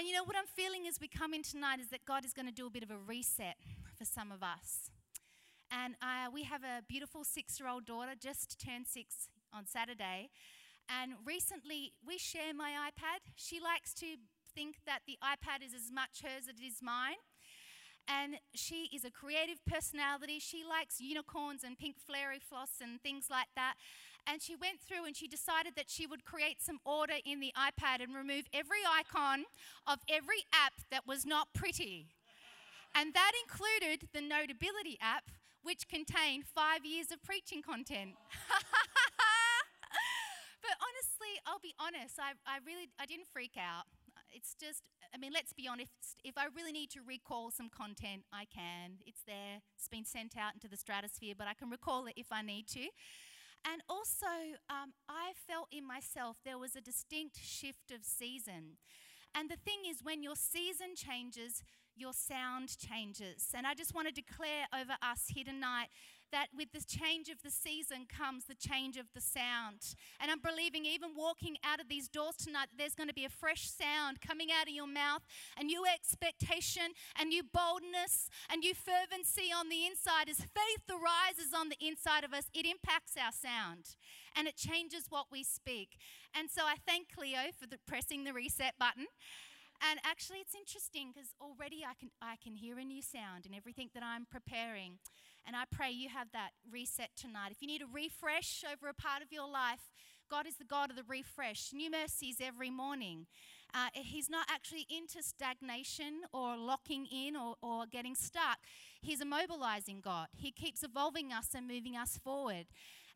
And you know what I'm feeling as we come in tonight is that God is going to do a bit of a reset for some of us. And uh, we have a beautiful six year old daughter, just turned six on Saturday. And recently, we share my iPad. She likes to think that the iPad is as much hers as it is mine. And she is a creative personality. She likes unicorns and pink fairy floss and things like that. And she went through and she decided that she would create some order in the iPad and remove every icon of every app that was not pretty. And that included the Notability app, which contained five years of preaching content. but honestly, I'll be honest, I, I really I didn't freak out. It's just, I mean, let's be honest. If I really need to recall some content, I can. It's there, it's been sent out into the stratosphere, but I can recall it if I need to. And also, um, I felt in myself there was a distinct shift of season. And the thing is, when your season changes, your sound changes. And I just want to declare over us here tonight that with the change of the season comes the change of the sound. And I'm believing, even walking out of these doors tonight, there's going to be a fresh sound coming out of your mouth, a new expectation, a new boldness, a new fervency on the inside. As faith arises on the inside of us, it impacts our sound and it changes what we speak. And so I thank Cleo for the, pressing the reset button. And actually, it's interesting because already I can, I can hear a new sound in everything that I'm preparing. And I pray you have that reset tonight. If you need a refresh over a part of your life, God is the God of the refresh. New mercies every morning. Uh, he's not actually into stagnation or locking in or, or getting stuck. He's a mobilizing God. He keeps evolving us and moving us forward.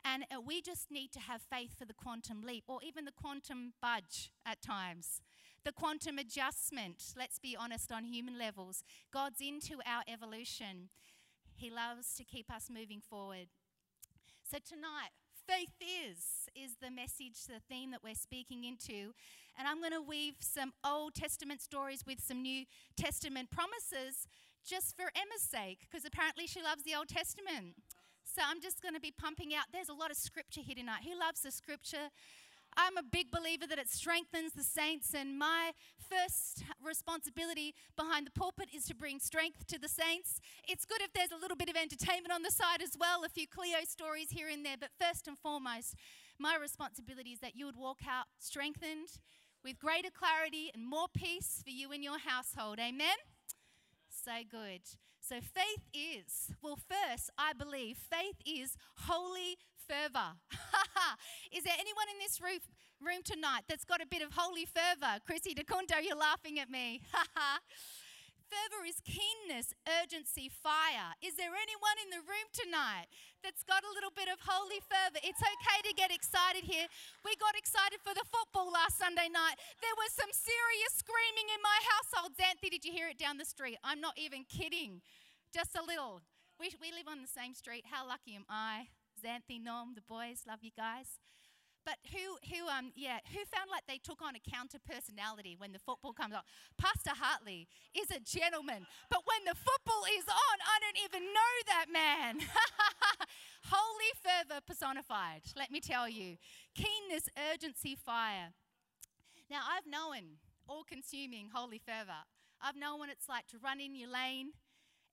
And uh, we just need to have faith for the quantum leap or even the quantum budge at times. The quantum adjustment, let's be honest on human levels. God's into our evolution. He loves to keep us moving forward. So tonight, faith is is the message, the theme that we're speaking into. And I'm going to weave some Old Testament stories with some New Testament promises just for Emma's sake, because apparently she loves the Old Testament. So I'm just going to be pumping out. There's a lot of scripture here tonight. Who loves the scripture? I'm a big believer that it strengthens the saints, and my first responsibility behind the pulpit is to bring strength to the saints. It's good if there's a little bit of entertainment on the side as well, a few Cleo stories here and there, but first and foremost, my responsibility is that you would walk out strengthened with greater clarity and more peace for you and your household. Amen? So good. So faith is, well, first, I believe faith is holy fervor. is there anyone in this roof, room tonight that's got a bit of holy fervor? Chrissy DeCunto, you're laughing at me. fervor is keenness, urgency, fire. Is there anyone in the room tonight that's got a little bit of holy fervor? It's okay to get excited here. We got excited for the football last Sunday night. There was some serious screaming in my household. Xanthi, did you hear it down the street? I'm not even kidding. Just a little. We, we live on the same street. How lucky am I? Xanthi, the boys, love you guys. But who, who, um, yeah, who found like they took on a counter personality when the football comes on? Pastor Hartley is a gentleman, but when the football is on, I don't even know that man. Holy fervor personified, let me tell you. Keenness, urgency, fire. Now, I've known all consuming holy fervor. I've known what it's like to run in your lane,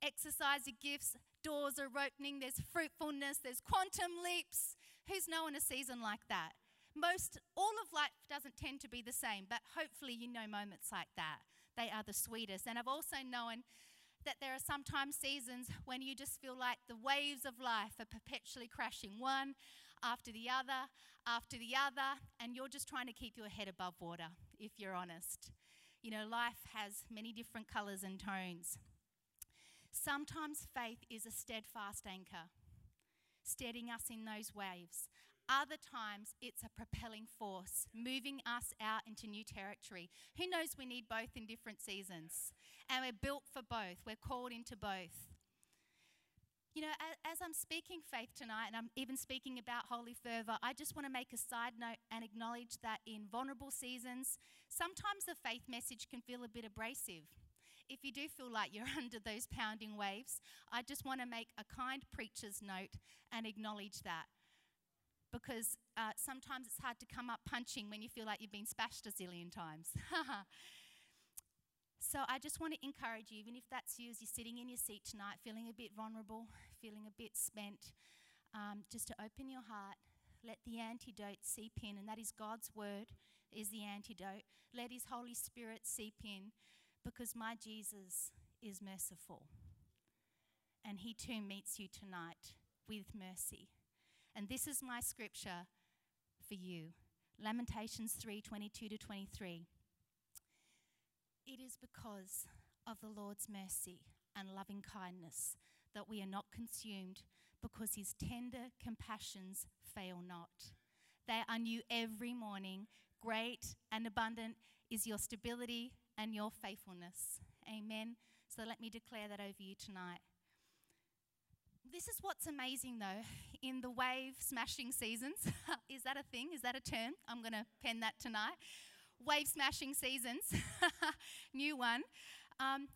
exercise your gifts, doors are opening, there's fruitfulness, there's quantum leaps. Who's known a season like that? Most, all of life doesn't tend to be the same, but hopefully you know moments like that. They are the sweetest. And I've also known that there are sometimes seasons when you just feel like the waves of life are perpetually crashing one after the other, after the other, and you're just trying to keep your head above water, if you're honest. You know, life has many different colors and tones. Sometimes faith is a steadfast anchor, steadying us in those waves. Other times, it's a propelling force, moving us out into new territory. Who knows we need both in different seasons? And we're built for both, we're called into both. You know, as, I'm speaking faith tonight, and I'm even speaking about holy fervor, I just want to make a side note and acknowledge that in vulnerable seasons, sometimes the faith message can feel a bit abrasive. If you do feel like you're under those pounding waves, I just want to make a kind preacher's note and acknowledge that because uh, sometimes it's hard to come up punching when you feel like you've been spashed a zillion times. So I just want to encourage you, even if that's you as you're sitting in your seat tonight, feeling a bit vulnerable, feeling a bit spent, um, just to open your heart. Let the antidote seep in, and that is God's word is the antidote. Let His Holy Spirit seep in, because my Jesus is merciful, and He too meets you tonight with mercy. And this is my scripture for you. Lamentations 3 22 to 23. It is because of the Lord's mercy and loving kindness that we are not consumed, because his tender compassions fail not. They are new every morning. Great and abundant is your stability and your faithfulness. Amen. So let me declare that over you tonight. This is what's amazing though in the wave smashing seasons. is that a thing? Is that a term? I'm going to pen that tonight. Wave smashing seasons, new one. Um,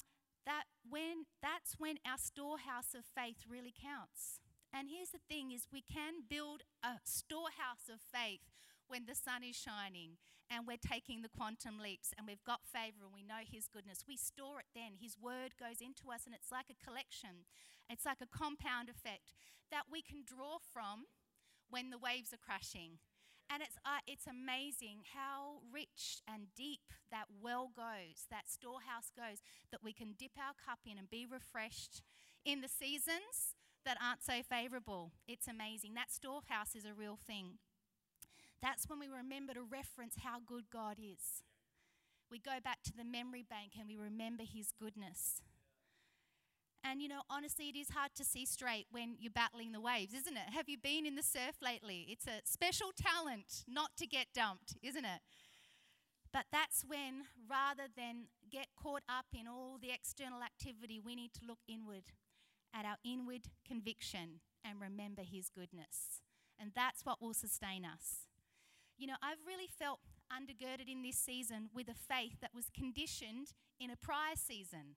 that when that's when our storehouse of faith really counts. And here's the thing is we can build a storehouse of faith when the sun is shining and we're taking the quantum leaps and we've got favor and we know his goodness. We store it then. His word goes into us and it's like a collection. It's like a compound effect that we can draw from when the waves are crashing. And it's, uh, it's amazing how rich and deep that well goes, that storehouse goes, that we can dip our cup in and be refreshed in the seasons that aren't so favorable. It's amazing. That storehouse is a real thing. That's when we remember to reference how good God is. We go back to the memory bank and we remember his goodness. And you know, honestly, it is hard to see straight when you're battling the waves, isn't it? Have you been in the surf lately? It's a special talent not to get dumped, isn't it? But that's when, rather than get caught up in all the external activity, we need to look inward at our inward conviction and remember His goodness. And that's what will sustain us. You know, I've really felt undergirded in this season with a faith that was conditioned in a prior season.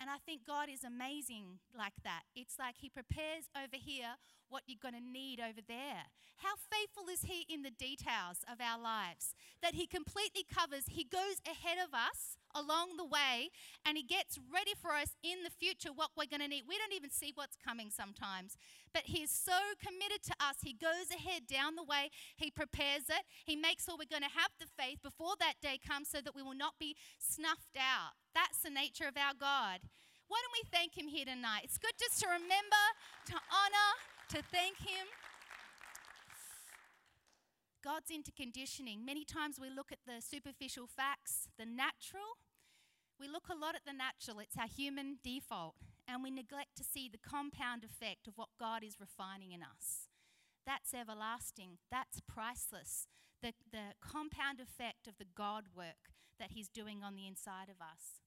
And I think God is amazing like that. It's like He prepares over here what you're going to need over there. How faithful is He in the details of our lives? That He completely covers, He goes ahead of us along the way and He gets ready for us in the future what we're going to need. We don't even see what's coming sometimes, but He's so committed to us. He goes ahead down the way, He prepares it, He makes sure we're going to have the faith before that day comes so that we will not be snuffed out. That's the nature of our God. Why don't we thank Him here tonight? It's good just to remember, to honor, to thank Him. God's into conditioning. Many times we look at the superficial facts, the natural. We look a lot at the natural, it's our human default, and we neglect to see the compound effect of what God is refining in us. That's everlasting, that's priceless. The, the compound effect of the God work that He's doing on the inside of us.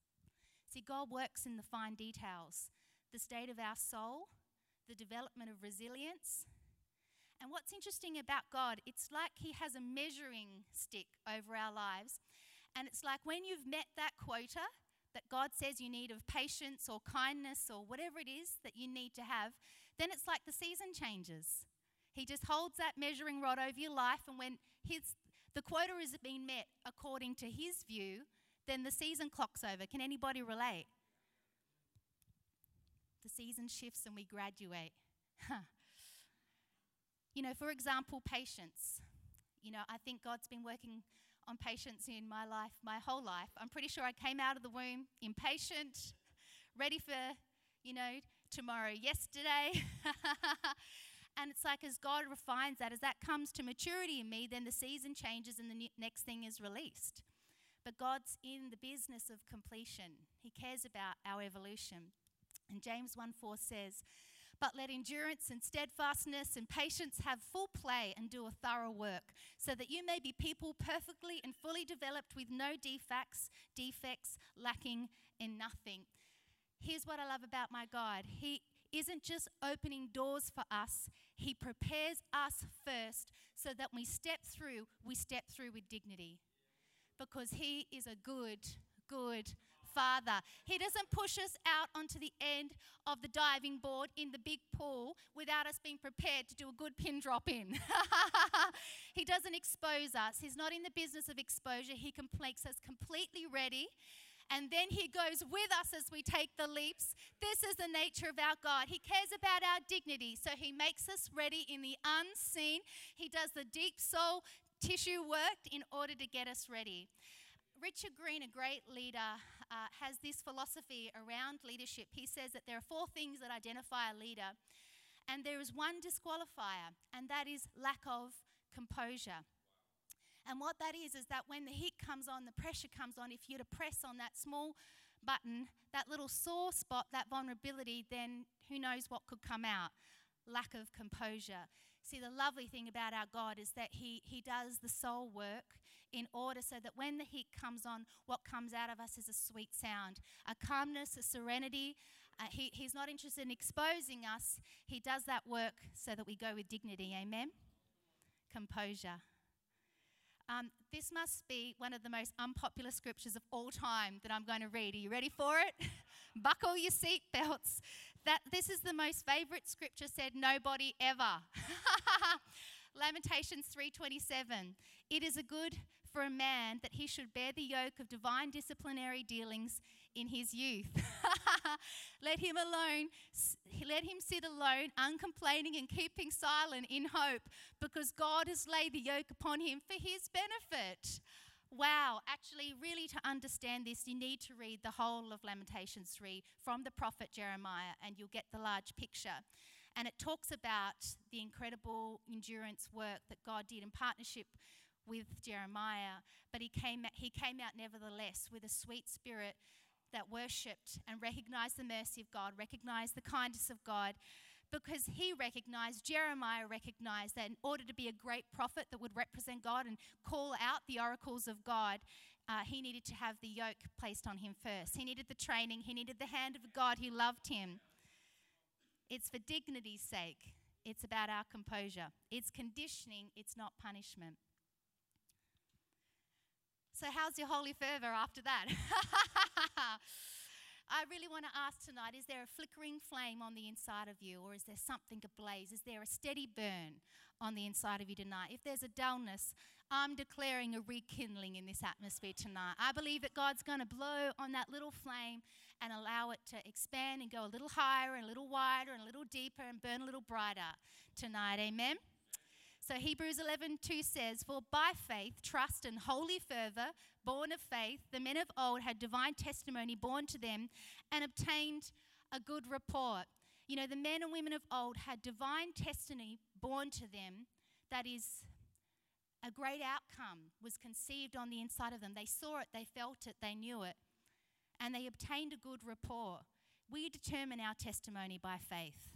See, God works in the fine details the state of our soul, the development of resilience. And what's interesting about God, it's like He has a measuring stick over our lives. And it's like when you've met that quota that God says you need of patience or kindness or whatever it is that you need to have, then it's like the season changes. He just holds that measuring rod over your life, and when his, the quota is being met according to his view, then the season clock's over. Can anybody relate? The season shifts and we graduate. you know, for example, patience. You know, I think God's been working on patience in my life, my whole life. I'm pretty sure I came out of the womb impatient, ready for, you know, tomorrow, yesterday. and it's like as God refines that, as that comes to maturity in me, then the season changes and the next thing is released. But God's in the business of completion. He cares about our evolution. And James 1 4 says, But let endurance and steadfastness and patience have full play and do a thorough work, so that you may be people perfectly and fully developed with no defects, defects, lacking in nothing. Here's what I love about my God. He isn't just opening doors for us, He prepares us first so that we step through, we step through with dignity because He is a good, good Father. He doesn't push us out onto the end of the diving board in the big pool without us being prepared to do a good pin drop in. he doesn't expose us. He's not in the business of exposure. He makes us completely ready and then He goes with us as we take the leaps. This is the nature of our God. He cares about our dignity, so He makes us ready in the unseen. He does the deep soul tissue work in order to get us ready. Richard Green, a great leader, uh, has this philosophy around leadership. He says that there are four things that identify a leader, and there is one disqualifier, and that is lack of composure. And what that is, is that when the heat comes on, the pressure comes on, if you're to press on that small button, that little sore spot, that vulnerability, then who knows what could come out? Lack of composure. See, the lovely thing about our God is that He, he does the soul work in order so that when the heat comes on, what comes out of us is a sweet sound, a calmness, a serenity. Uh, he, he's not interested in exposing us, He does that work so that we go with dignity. Amen? Composure. Um, this must be one of the most unpopular scriptures of all time that I'm going to read. Are you ready for it? Buckle your seatbelts. That this is the most favorite scripture said nobody ever. Lamentations 3:27. It is a good for a man that he should bear the yoke of divine disciplinary dealings in his youth. let him alone, let him sit alone, uncomplaining and keeping silent in hope, because God has laid the yoke upon him for his benefit. Wow, actually, really, to understand this, you need to read the whole of Lamentations 3 from the prophet Jeremiah, and you'll get the large picture. And it talks about the incredible endurance work that God did in partnership with Jeremiah, but he came, he came out nevertheless with a sweet spirit that worshipped and recognized the mercy of God, recognized the kindness of God, because he recognized, Jeremiah recognized that in order to be a great prophet that would represent God and call out the oracles of God, uh, he needed to have the yoke placed on him first. He needed the training, he needed the hand of God who loved him. It's for dignity's sake, it's about our composure. It's conditioning, it's not punishment. So, how's your holy fervor after that? I really want to ask tonight is there a flickering flame on the inside of you, or is there something ablaze? Is there a steady burn on the inside of you tonight? If there's a dullness, I'm declaring a rekindling in this atmosphere tonight. I believe that God's going to blow on that little flame and allow it to expand and go a little higher and a little wider and a little deeper and burn a little brighter tonight. Amen. So Hebrews 11:2 says, "For by faith, trust and holy fervor, born of faith, the men of old had divine testimony born to them and obtained a good report." You know, the men and women of old had divine testimony born to them that is a great outcome was conceived on the inside of them. They saw it, they felt it, they knew it, and they obtained a good report. We determine our testimony by faith.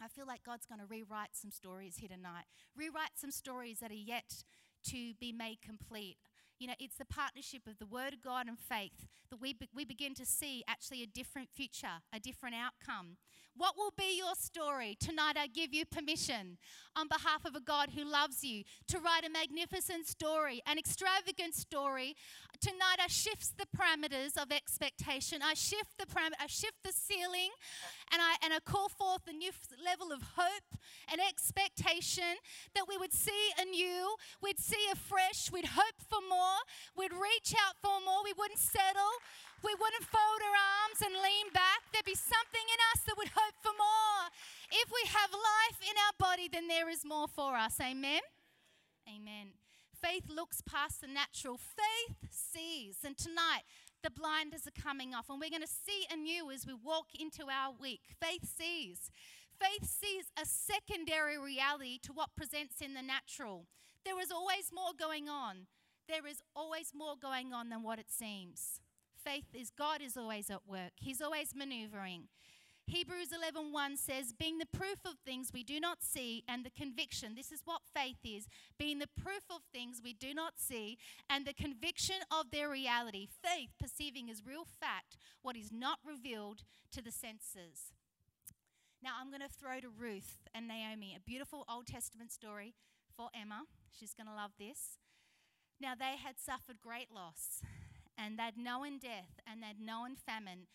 I feel like God's going to rewrite some stories here tonight, rewrite some stories that are yet to be made complete. You know, it's the partnership of the Word of God and faith that we, be, we begin to see actually a different future, a different outcome. What will be your story? Tonight, I give you permission on behalf of a God who loves you to write a magnificent story, an extravagant story. Tonight, I shift the parameters of expectation. I shift the param- I shift the ceiling, and I and I call forth a new level of hope and expectation that we would see anew, we'd see afresh, we'd hope for more, we'd reach out for more, we wouldn't settle we wouldn't fold our arms and lean back. There'd be something in us that would hope for more. If we have life in our body, then there is more for us. Amen? Amen. Faith looks past the natural, faith sees. And tonight, the blinders are coming off, and we're going to see anew as we walk into our week. Faith sees. Faith sees a secondary reality to what presents in the natural. There is always more going on. There is always more going on than what it seems faith is God is always at work. He's always maneuvering. Hebrews 11:1 says, "Being the proof of things we do not see and the conviction, this is what faith is, being the proof of things we do not see and the conviction of their reality. Faith perceiving as real fact what is not revealed to the senses." Now I'm going to throw to Ruth and Naomi, a beautiful Old Testament story for Emma. She's going to love this. Now they had suffered great loss and they'd known death and they'd known famine.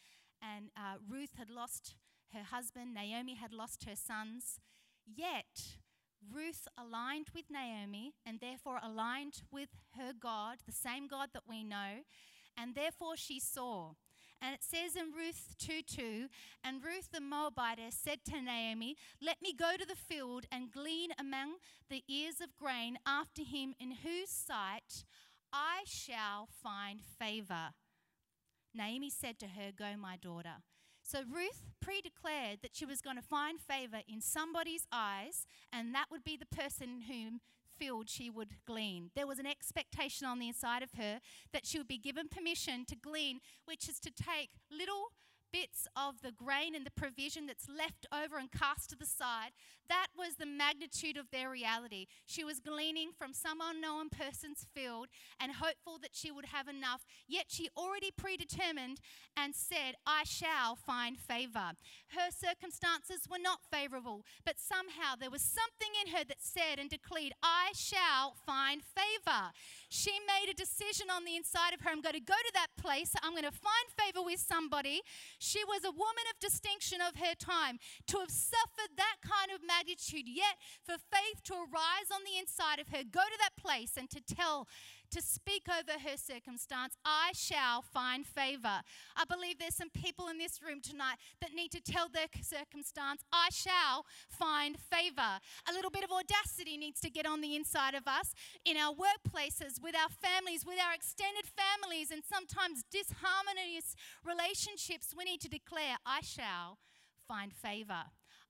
And uh, Ruth had lost her husband, Naomi had lost her sons. Yet, Ruth aligned with Naomi and therefore aligned with her God, the same God that we know. and therefore she saw. And it says in Ruth 2 2, and Ruth the Moabitess said to Naomi, Let me go to the field and glean among the ears of grain after him in whose sight I shall find favor. Naomi said to her, Go, my daughter. So Ruth pre declared that she was going to find favor in somebody's eyes, and that would be the person whom field she would glean. There was an expectation on the inside of her that she would be given permission to glean, which is to take little bits of the grain and the provision that's left over and cast to the side. That was the magnitude of their reality. She was gleaning from some unknown person's field and hopeful that she would have enough, yet she already predetermined and said, I shall find favor. Her circumstances were not favorable, but somehow there was something in her that said and declared, I shall find favor. She made a decision on the inside of her I'm going to go to that place, I'm going to find favor with somebody. She was a woman of distinction of her time. To have suffered that kind of magnitude, yet for faith to arise on the inside of her, go to that place and to tell to speak over her circumstance, I shall find favor. I believe there's some people in this room tonight that need to tell their circumstance, I shall find favor. A little bit of audacity needs to get on the inside of us in our workplaces, with our families, with our extended families, and sometimes disharmonious relationships. We need to declare, I shall find favor.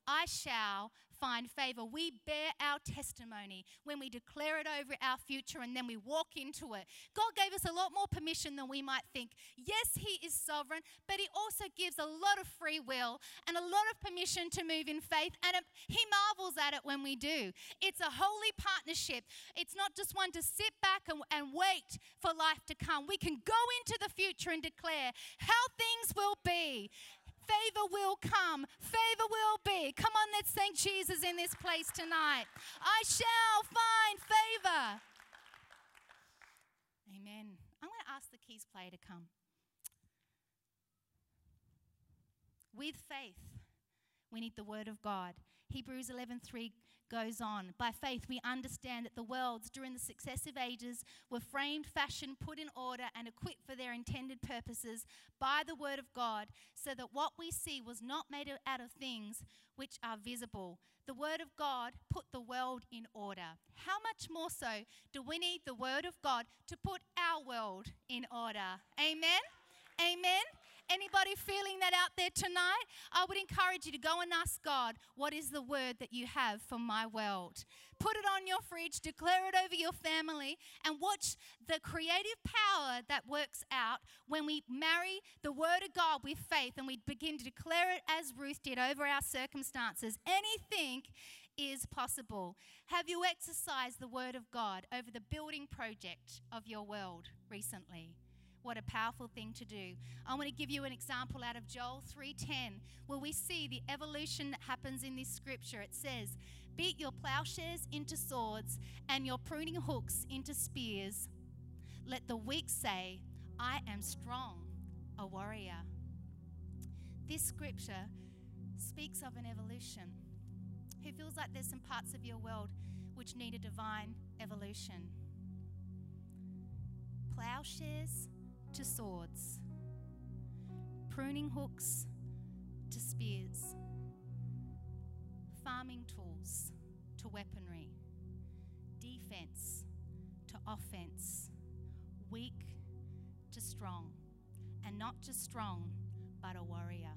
I shall find favor. We bear our testimony when we declare it over our future and then we walk into it. God gave us a lot more permission than we might think. Yes, He is sovereign, but He also gives a lot of free will and a lot of permission to move in faith, and it, He marvels at it when we do. It's a holy partnership. It's not just one to sit back and, and wait for life to come. We can go into the future and declare how things will be favor will come, favor will be. Come on, let's thank Jesus in this place tonight. I shall find favor. Amen. I'm going to ask the keys player to come. With faith, we need the word of God. Hebrews 11:3 goes on. By faith, we understand that the worlds during the successive ages were framed, fashioned, put in order, and equipped for their intended purposes by the word of God, so that what we see was not made out of things which are visible. The word of God put the world in order. How much more so do we need the word of God to put our world in order? Amen. Amen. Anybody feeling that out there tonight? I would encourage you to go and ask God, what is the word that you have for my world? Put it on your fridge, declare it over your family, and watch the creative power that works out when we marry the word of God with faith and we begin to declare it as Ruth did over our circumstances. Anything is possible. Have you exercised the word of God over the building project of your world recently? What a powerful thing to do. I want to give you an example out of Joel 3:10 where we see the evolution that happens in this scripture. It says, "Beat your plowshares into swords and your pruning hooks into spears. Let the weak say, I am strong, a warrior." This scripture speaks of an evolution. Who feels like there's some parts of your world which need a divine evolution? Plowshares to swords, pruning hooks to spears, farming tools to weaponry, defense to offense, weak to strong, and not just strong, but a warrior.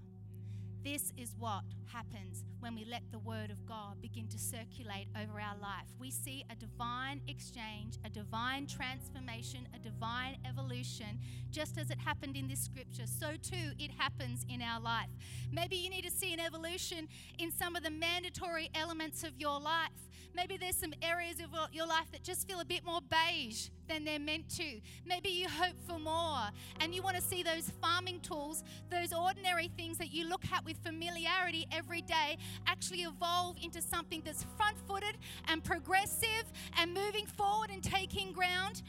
This is what happens when we let the Word of God begin to circulate over our life. We see a divine exchange, a divine transformation, a divine evolution, just as it happened in this scripture. So too it happens in our life. Maybe you need to see an evolution in some of the mandatory elements of your life. Maybe there's some areas of your life that just feel a bit more beige than they're meant to. Maybe you hope for more and you want to see those farming tools, those ordinary things that you look at with familiarity every day, actually evolve into something that's front footed and progressive and moving forward and taking ground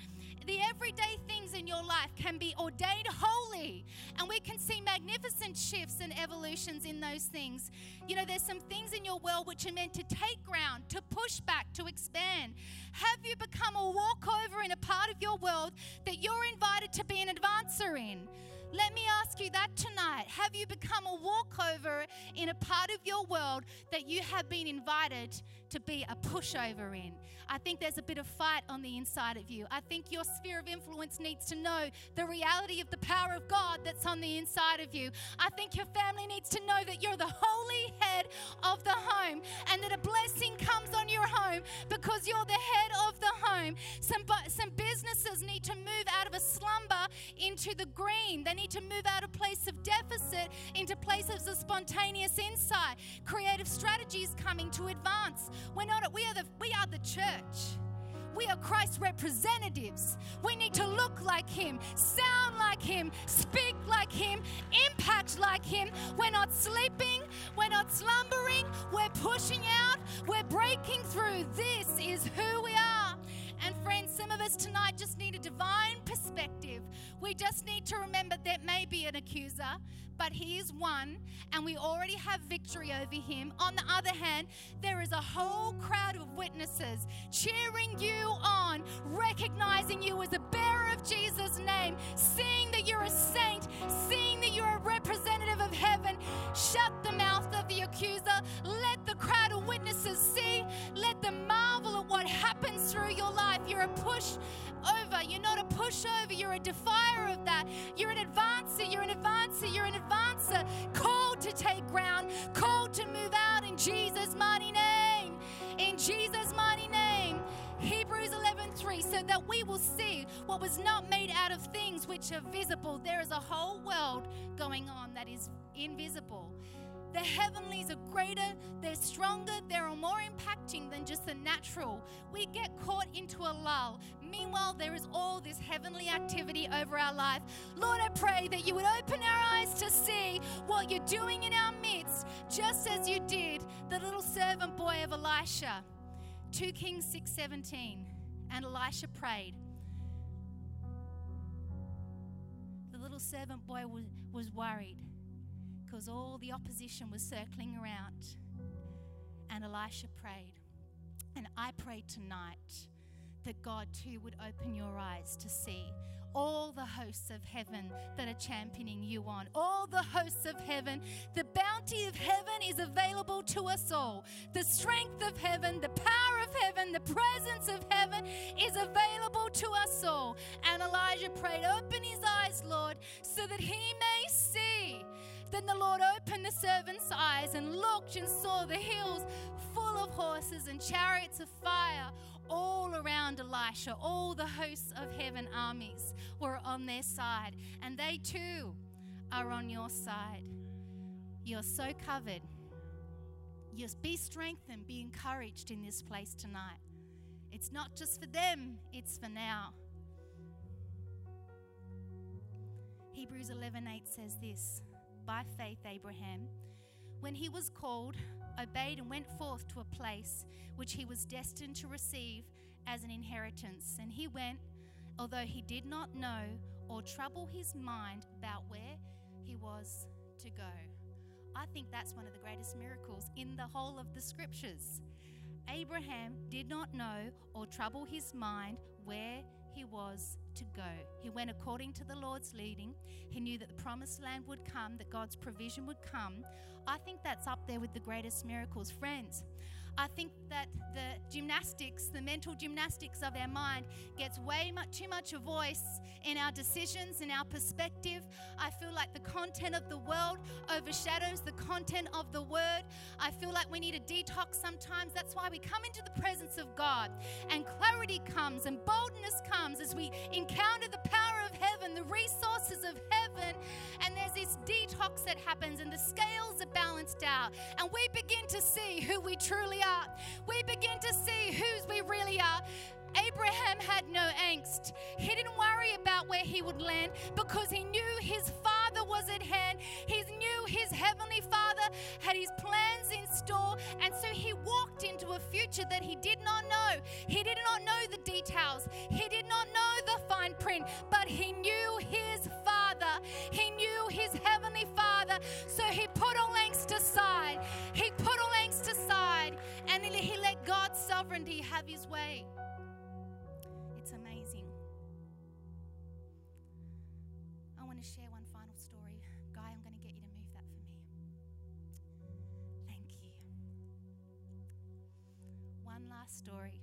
the everyday things in your life can be ordained holy And we can see magnificent shifts and evolutions in those things. You know, there's some things in your world which are meant to take ground, to push back, to expand. Have you become a walkover in a part of your world that you're invited to be an advancer in? Let me ask you that tonight. Have you become a walkover in a part of your world that you have been invited to be a pushover in? I think there's a bit of fight on the inside of you. I think your sphere of influence needs to know the reality of the power of God that's on the inside of you. I think your family needs to know that you're the holy head of the home and that a blessing comes on your home because you're the head of the home. Some, some businesses need to move out of a slumber into the green. They need to move out of place of deficit into places of spontaneous insight. Creative strategies coming to advance. We're not, we are the, we are the church. We are Christ's representatives. We need to look like Him, sound like Him, speak like Him, impact like Him. We're not sleeping, we're not slumbering, we're pushing out, we're breaking through. This is who we are. And friends, some of us tonight just need a divine perspective. We just need to remember there may be an accuser, but he is one, and we already have victory over him. On the other hand, there is a whole crowd of witnesses cheering you on, recognizing you as a bearer of Jesus' name, seeing that you're a saint, seeing that you're a representative of heaven. Shut the mouth of the accuser. Let the crowd of witnesses see. Let them marvel at what happens through your life. You're a push over. You're not a pushover. You're a defier of that. You're an advancer. You're an advancer. You're an advancer. Called to take ground. Called to move out in Jesus' mighty name. In Jesus' mighty name. Hebrews 11:3 so that we will see what was not made out of things which are visible. There is a whole world going on that is invisible. The heavenlies are greater, they're stronger, they're more impacting than just the natural. We get caught into a lull. Meanwhile, there is all this heavenly activity over our life. Lord, I pray that you would open our eyes to see what you're doing in our midst, just as you did the little servant boy of Elisha. 2 Kings 6:17. And Elisha prayed. The little servant boy was, was worried because all the opposition was circling around. And Elisha prayed. And I pray tonight that God too would open your eyes to see all the hosts of heaven that are championing you on. All the hosts of heaven. The bounty of heaven is available to us all. The strength of heaven, the power of heaven, the presence of heaven is available to us all. And Elijah prayed, Open his eyes, Lord, so that he may see. Then the Lord opened the servant's eyes and looked and saw the hills full of horses and chariots of fire all around Elisha. All the hosts of heaven armies were on their side, and they too are on your side. You're so covered. Just be strengthened, be encouraged in this place tonight. It's not just for them, it's for now. Hebrews 11:8 says this by faith, Abraham, when he was called, obeyed and went forth to a place which he was destined to receive as an inheritance. And he went, although he did not know or trouble his mind about where he was to go. I think that's one of the greatest miracles in the whole of the scriptures. Abraham did not know or trouble his mind where he was to go. He went according to the Lord's leading. He knew that the promised land would come, that God's provision would come. I think that's up there with the greatest miracles. Friends, I think that the gymnastics, the mental gymnastics of our mind, gets way much, too much a voice in our decisions, in our perspective. I feel like the content of the world overshadows the content of the word. I feel like we need a detox sometimes. That's why we come into the presence of God and clarity comes and boldness comes as we encounter the power heaven, the resources of heaven, and there's this detox that happens and the scales are balanced out, and we begin to see who we truly are. We begin to see whose we really are. Abraham had no angst. He didn't worry about where he would land because he knew his father was at hand. He knew his heavenly father had his plans in store. And so he walked into a future that he did not know. He did not know the details, he did not know the fine print, final story. Guy, I'm going to get you to move that for me. Thank you. One last story.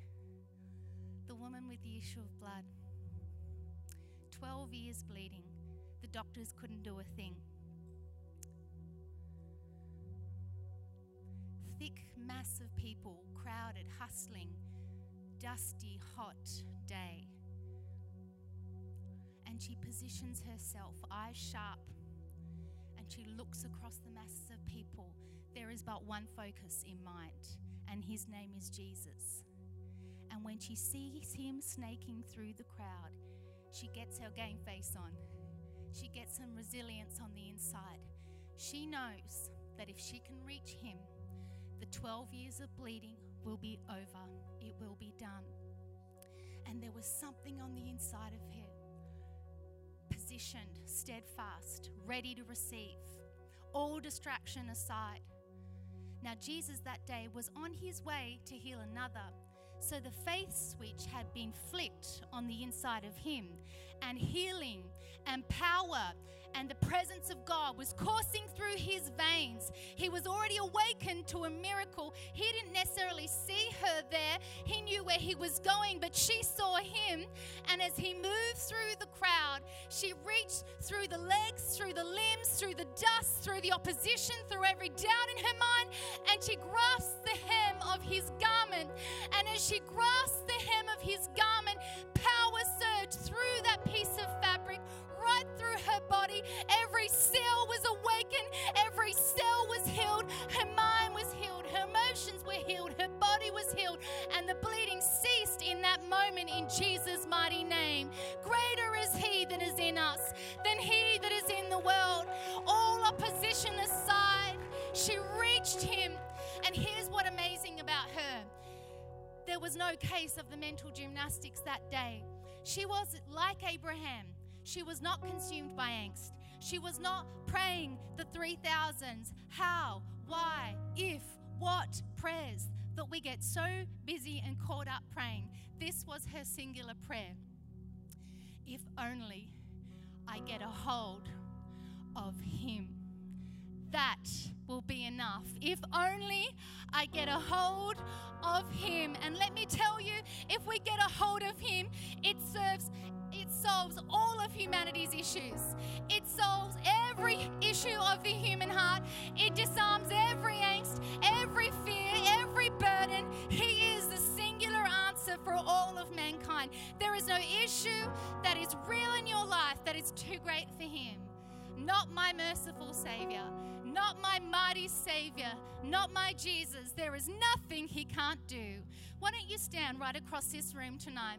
The woman with the issue of blood. 12 years bleeding. The doctors couldn't do a thing. Thick mass of people, crowded, hustling, dusty, hot day and she positions herself, eyes sharp, and she looks across the masses of people. There is but one focus in mind, and his name is Jesus. And when she sees him snaking through the crowd, she gets her game face on. She gets some resilience on the inside. She knows that if she can reach him, the 12 years of bleeding will be over. It will be done. And there was something on the inside of her positioned, steadfast, ready to receive, all distraction aside. Now, Jesus that day was on his way to heal another. So the faith switch had been flicked on the inside of him, and healing and power and the presence of God was coursing through his veins. He was already awakened to a miracle. He didn't necessarily see her there, he knew where he was going, but she saw him. And as he moved through the crowd, she reached through the legs, through the limbs, through the dust, through the opposition, through every doubt in her mind, and she grasped the hem of his garment. And as she grasped the hem of his garment, power surged through that piece of fabric right through her body. Every cell was awakened, every cell was healed, her mind was healed, her emotions were healed, her body was healed, and the bleeding ceased in that moment in Jesus' mighty name. Greater is He that is in us than He that is in the world. All opposition aside, she reached Him. What amazing about her there was no case of the mental gymnastics that day. She was like Abraham. She was not consumed by angst. She was not praying the 3000s. How, why, if, what prayers that we get so busy and caught up praying. This was her singular prayer. If only I get a hold of Him. That will be enough. If only I get a hold of Him. And let me tell you, if we get a hold of Him, it serves it solves all of humanity's issues. It solves every issue of the human heart. It disarms every angst, every fear, every burden. He is the singular answer for all of mankind. There is no issue that is real in your life that is too great for Him. Not my merciful Savior, not my mighty Savior, not my Jesus. There is nothing He can't do. Why don't you stand right across this room tonight?